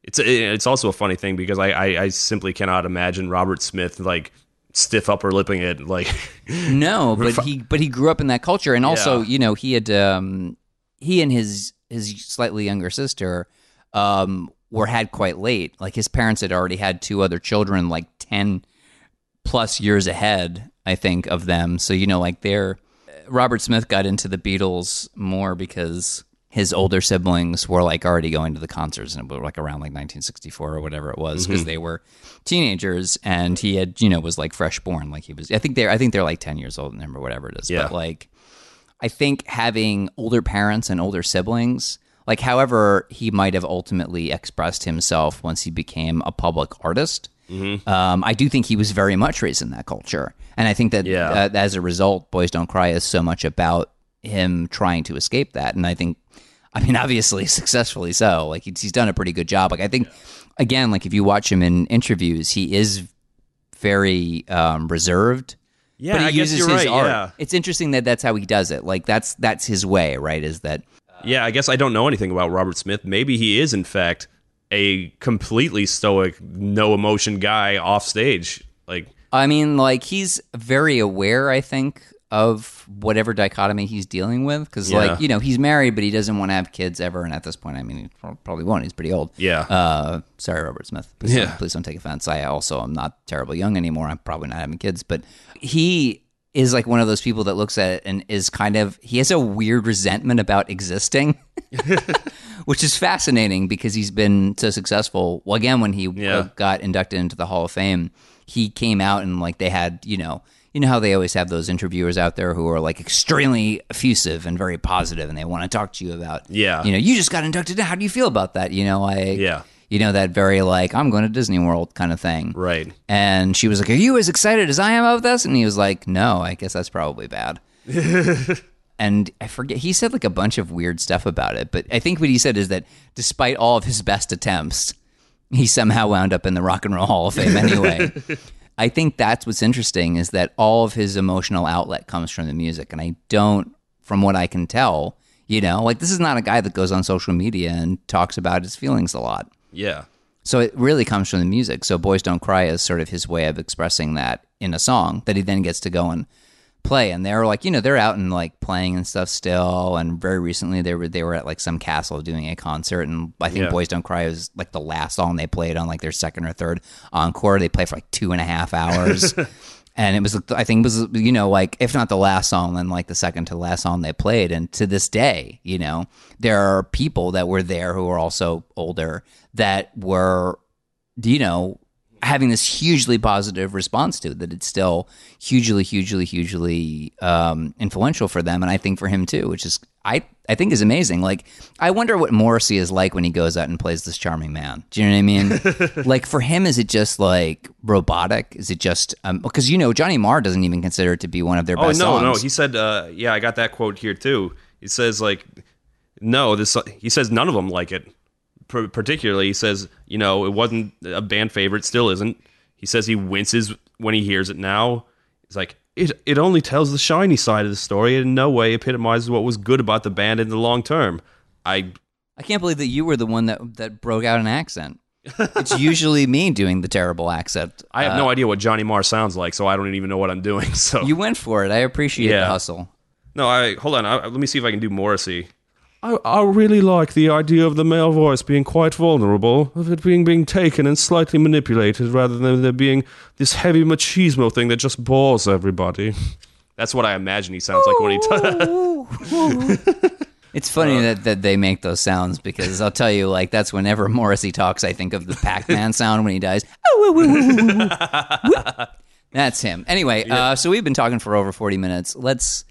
It's it's also a funny thing because I, I, I simply cannot imagine Robert Smith like stiff upper lipping it like No, but he but he grew up in that culture, and also Yeah. you know he had um, he and his his slightly younger sister um, were had quite late. Like his parents had already had two other children, like ten plus years ahead, I think, of them. So you know, like they're Robert Smith got into the Beatles more because his older siblings were like already going to the concerts and it was like around like 1964 or whatever it was because mm-hmm. they were teenagers and he had you know was like fresh born. Like he was I think they're I think they're like 10 years old him or whatever it is. Yeah. but like I think having older parents and older siblings like however he might have ultimately expressed himself once he became a public artist um, I do think he was very much raised in that culture, and I think that Yeah. uh, as a result, "Boys Don't Cry" is so much about him trying to escape that. And I think, I mean, obviously, successfully so. Like he's, he's done a pretty good job. Like I think, again, like if you watch him in interviews, he is very um, reserved. Yeah, but he I guess uses you're his right, art. yeah. It's interesting that that's how he does it. Like that's that's his way, right? Is that Yeah, I guess I don't know anything about Robert Smith. Maybe he is in fact a completely stoic, no emotion guy off stage. Like I mean, like he's very aware, I think, of whatever dichotomy he's dealing with. Because, Yeah. like, you know, he's married, but he doesn't want to have kids ever. And at this point, I mean, he probably won't. He's pretty old. Yeah. Uh, sorry, Robert Smith. Please, Yeah. don't, please don't take offense. I also am not terribly young anymore. I'm probably not having kids, but he is like one of those people that looks at it and is kind of he has a weird resentment about existing which is fascinating because he's been so successful well again when he uh, Yeah. got inducted into the hall of fame he came out and like they had you know you know how they always have those interviewers out there who are like extremely effusive and very positive and they want to talk to you about Yeah. you know you just got inducted how do you feel about that you know I Yeah. you know that very like I'm going to Disney World kind of thing Right. and she was like, Are you as excited as I am about this? And he was like, No, I guess that's probably bad. and I forget, he said like a bunch of weird stuff about it. But I think what he said is that despite all of his best attempts, he somehow wound up in the Rock and Roll Hall of Fame anyway. I think that's what's interesting is that all of his emotional outlet comes from the music. And I don't, from what I can tell, you know, like this is not a guy that goes on social media and talks about his feelings a lot. Yeah. So it really comes from the music. So Boys Don't Cry is sort of his way of expressing that in a song that he then gets to go and play. And they're like, you know, they're out and like playing and stuff still. And very recently they were they were at like some castle doing a concert. And I think Yeah. Boys Don't Cry was like the last song they played on like their second or third encore. They played for like two and a half hours. And it was, I think, it was you know, like if not the last song, then like the second to the last song they played. And to this day, you know, there are people that were there who are also older that were do you know, having this hugely positive response to it, that it's still hugely, hugely, hugely um, influential for them, and I think for him too, which is I I think is amazing. Like I wonder what Morrissey is like when he goes out and plays this charming man. Do you know what I mean? like for him, is it just like robotic? Is it just because you know Johnny Marr doesn't even consider it to be one of their Oh best no, songs. no. He said, uh, "Yeah, I got that quote here too." He says, "Like, no, this." He says none of them like it. Particularly, he says, "You know, it wasn't a band favorite. Still isn't." He says he winces when he hears it now. He's like, "It it only tells the shiny side of the story. and in no way epitomizes what was good about the band in the long term." I I can't believe that you were the one that that broke out an accent. it's usually me doing the terrible accent. I have no uh, idea what Johnny Marr sounds like, so I don't even know what I'm doing. So You went for it. I appreciate Yeah. the hustle. No, I hold on. I, let me see if I can do Morrissey. I, I really like the idea of the male voice being quite vulnerable, of it being being taken and slightly manipulated, rather than there being this heavy machismo thing that just bores everybody. That's what I imagine he sounds like when he does. It's funny Uh, that, that they make those sounds because I'll tell you, like that's whenever Morrissey talks, I think of the Pac-Man sound when he dies. That's him. Anyway, uh, so we've been talking for over forty minutes. Let's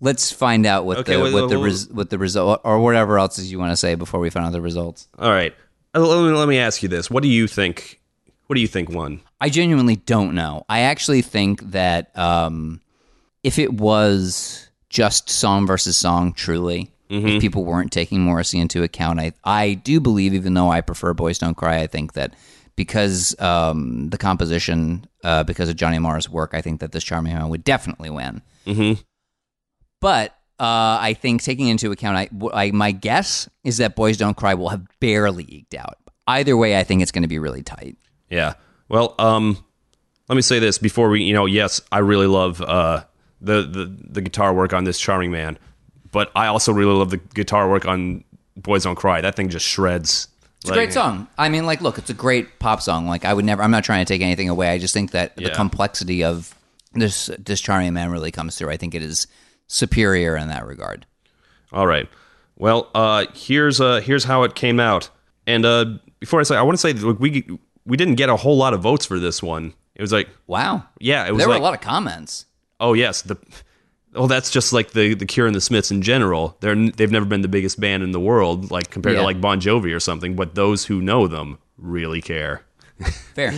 let's find out what Okay, the what the well, res, what the result or whatever else is you want to say before we find out the results. All right. Uh, Let me, let me ask you this: What do you think? What do you think won? I genuinely don't know. I actually think that um, if it was just song versus song, truly, if people weren't taking Morrissey into account, I I do believe, even though I prefer Boys Don't Cry, I think that because um, the composition, uh, because of Johnny Marr's work, I think that this Charming Man would definitely win. But uh, I think taking into account, I, I- my guess is that Boys Don't Cry will have barely eked out. Either way, I think it's going to be really tight. Yeah. Well, um, let me say this before we, you know, yes, I really love uh, the, the the guitar work on this charming man, but I also really love the guitar work on Boys Don't Cry. That thing just shreds. It's a great song. I mean, like, look, it's a great pop song. Like, I would never. I'm not trying to take anything away. I just think that the complexity of this this charming man really comes through. I think it is superior in that regard. All right. Well, uh, here's uh, here's how it came out. And uh, before I say, I want to say that we we didn't get a whole lot of votes for this one. It was like, Wow. yeah, it was there like, were a lot of comments. oh yes, the well, that's just like the the Cure and the Smiths in general. They're they've never been the biggest band in the world, like compared Yeah. to like Bon Jovi or something. But those who know them really care. Fair.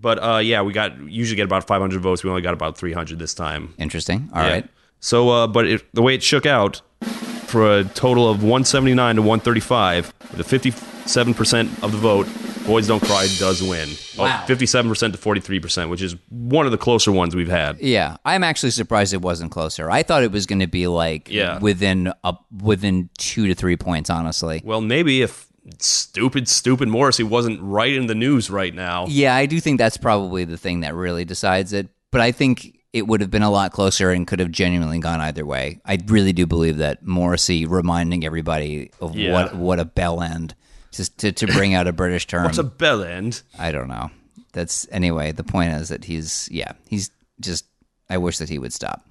But uh, yeah, we got usually get about 500 votes. We only got about 300 this time. Interesting. All right. So, uh, but it, the way it shook out for a total of 179 to 135, with a 57% of the vote, Boys Don't Cry does win. Wow. Oh, 57% to 43%, which is one of the closer ones we've had. Yeah, I'm actually surprised it wasn't closer. I thought it was going to be like Yeah. within a, within two to three points. Honestly. Well, maybe if stupid, stupid Morrissey wasn't right in the news right now. Yeah, I do think that's probably the thing that really decides it. But I think it would have been a lot closer and could have genuinely gone either way. I really do believe that Morrissey reminding everybody of Yeah. what what a bell end just to, to bring out a British term. What's a bell end? I don't know. That's anyway. The point is that he's yeah he's just. I wish that he would stop.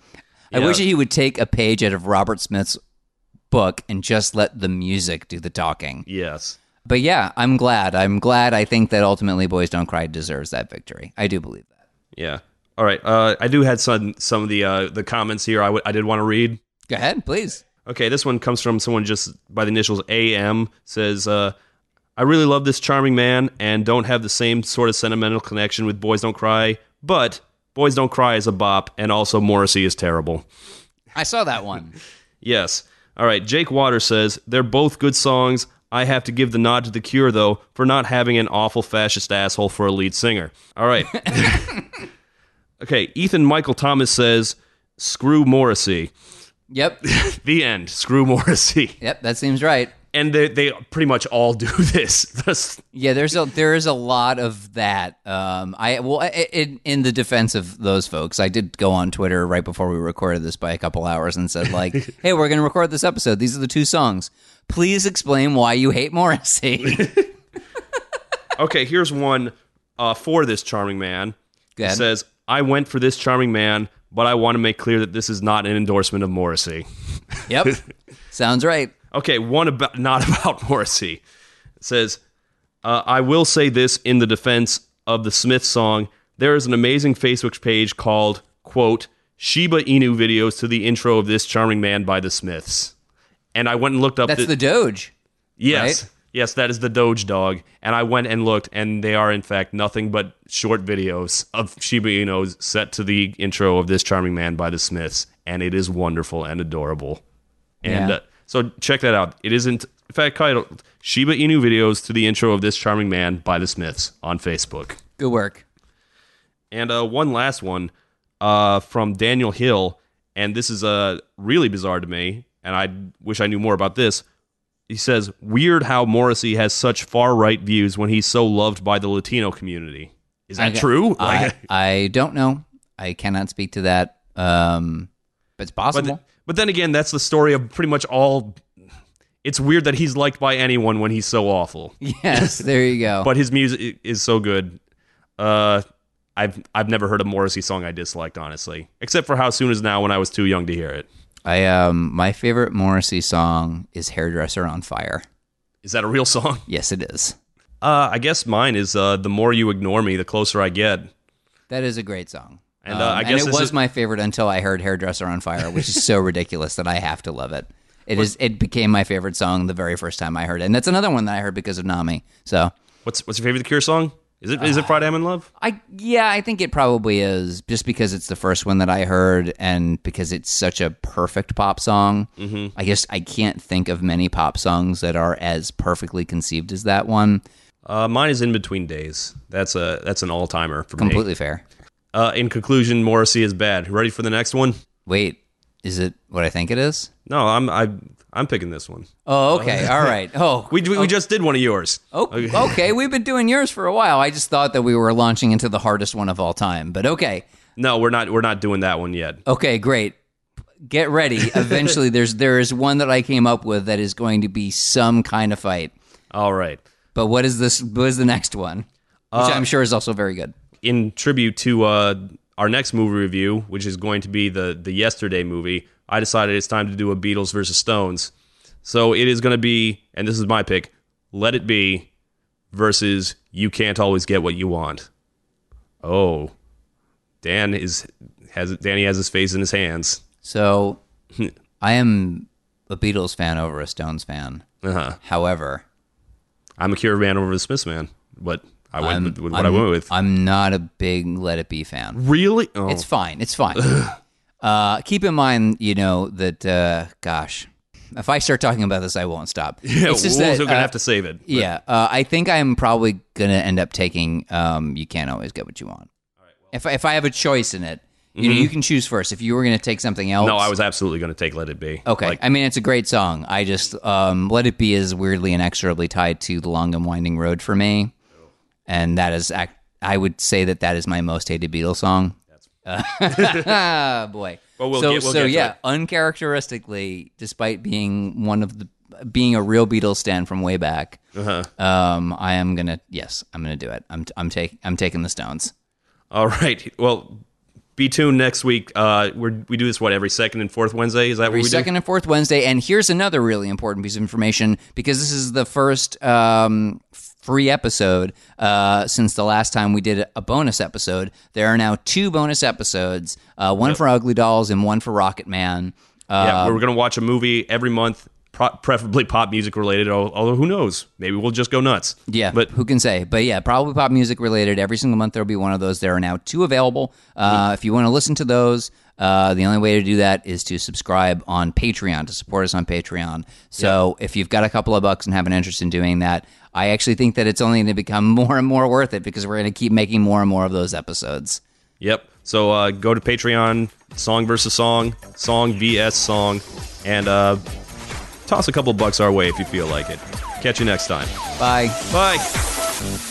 I wish that he would take a page out of Robert Smith's book and just let the music do the talking. Yes. But yeah, I'm glad. I'm glad. I think that ultimately, Boys Don't Cry deserves that victory. I do believe that. Yeah. All right. Uh, I do had some some of the uh, the comments here. I, w- I did want to read. Go ahead, please. Okay, this one comes from someone just by the initials AM. Says, uh, "I really love this charming man and don't have the same sort of sentimental connection with Boys Don't Cry, but Boys Don't Cry is a bop, and also Morrissey is terrible." I saw that one. Yes. All right. Jake Waters says they're both good songs. I have to give the nod to The Cure though for not having an awful fascist asshole for a lead singer. All right. okay. Ethan Michael Thomas says, "Screw Morrissey." Yep. The end. Screw Morrissey. Yep, that seems right. And they, they pretty much all do this. Yeah, there's a there is a lot of that. Um, I well, in in the defense of those folks, I did go on Twitter right before we recorded this by a couple hours and said like, "Hey, we're going to record this episode. These are the two songs. Please explain why you hate Morrissey." okay, here's one uh, for this charming man. It says, I went for this charming man, but I want to make clear that this is not an endorsement of Morrissey. yep, sounds right. Okay, one about not about Morrissey. It says, uh, I will say this in the defense of the Smith song. There is an amazing Facebook page called, quote, Shiba Inu videos to the intro of this charming man by the Smiths. And I went and looked up That's the, the Doge. Yes. right? Yes, that is the Doge dog. And I went and looked, and they are, in fact, nothing but short videos of Shiba Inus set to the intro of This Charming Man by the Smiths. And it is wonderful and adorable. And Yeah. uh, so check that out. It isn't, in fact, titled Shiba Inu videos to the intro of This Charming Man by the Smiths on Facebook. Good work. And uh, one last one uh, from Daniel Hill, and this is uh, really bizarre to me, and I wish I knew more about this. He says, "Weird how Morrissey has such far right views when he's so loved by the Latino community. Is that I- true? I, I don't know. I cannot speak to that. Um, but it's but possible. but then again, that's the story of pretty much all. It's weird that he's liked by anyone when he's so awful, yes, there you go. but his music is so good. Uh, I've I've never heard a Morrissey song I disliked, honestly, except for "How Soon Is Now" when I was too young to hear it. I um, my favorite Morrissey song is "Hairdresser on Fire." Is that a real song? Yes, it is. Uh, I guess mine is uh, "The More You Ignore Me, the Closer I Get." That is a great song. And, uh, I and guess it was is- my favorite until I heard "Hairdresser on Fire," which is so ridiculous that I have to love it. It is. It became my favorite song the very first time I heard it, and that's another one that I heard because of Nami. So What's what's your favorite The Cure song? Is it is it Friday I'm in Love? I yeah, I think it probably is just because it's the first one that I heard and because it's such a perfect pop song. Mm-hmm. I guess I can't think of many pop songs that are as perfectly conceived as that one. Uh, mine is "In Between Days." That's a that's an all timer for me. Completely fair. Uh, in conclusion, Morrissey is bad. Ready for the next one? Wait, is it what I think it is? No, I'm I I'm picking this one. Oh, okay. All right. Oh, We we, we just did one of yours. oh, okay. We've been doing yours for a while. I just thought that we were launching into the hardest one of all time. But okay. No, we're not we're not doing that one yet. Okay, great. Get ready. Eventually, there's there is one that I came up with that is going to be some kind of fight. All right. But what is this? What is the next one? Which I'm sure is also very good. in tribute to uh, our next movie review, which is going to be the the Yesterday movie, I decided it's time to do a Beatles versus Stones. So it is going to be, and this is my pick: Let It Be versus You Can't Always Get What You Want. Oh, Dan is has Danny has his face in his hands. So I am a Beatles fan over a Stones fan. Uh-huh. However, I'm a Cure man over the Smiths man, but I went I'm, with, what I'm- I went with. I'm not a big Let It Be fan. really? Oh. It's fine. It's fine. uh, keep in mind, you know that. Uh, gosh, if I start talking about this, I won't stop. yeah, it's just we're that, gonna uh, have to save it. Yeah, uh, I think I'm probably gonna end up taking. Um, you can't always get what you want. if I, if I have a choice in it, you know, you can choose first. If you were gonna take something else, Mm-hmm. No, I was absolutely going to take Let It Be. Okay, Like, I mean it's a great song. I just um, let it be is weirdly inexorably tied to the long and winding road for me, and that is ac- I would say that that is my most hated Beatles song. Ah, boy. Well, we'll so get- we'll so yeah, uncharacteristically, despite being one of the being a real Beatles stan from way back, Uh-huh. um, I am gonna yes, I'm gonna do it. I'm I'm taking I'm taking the Stones. All right. Well, be tuned next week. Uh, we we do this what every second and fourth Wednesday. Is that every what we second and fourth Wednesday. And here's another really important piece of information because this is the first um, free episode uh, since the last time we did a bonus episode. There are now two bonus episodes, uh, one for UglyDolls and one for Rocketman. Uh, Yeah, we're gonna watch a movie every month, pro- preferably pop music related. Although who knows, maybe we'll just go nuts. Yeah, but who can say? But yeah, probably pop music related. Every single month there'll be one of those. There are now two available. Uh, if you want to listen to those, uh, the only way to do that is to subscribe on Patreon to support us on Patreon. So if you've got a couple of bucks and have an interest in doing that, I actually think that it's only going to become more and more worth it because we're going to keep making more and more of those episodes. Yep. So uh, go to Patreon, song versus song, song vs song, and uh, toss a couple bucks our way if you feel like it. Catch you next time. Bye. Bye.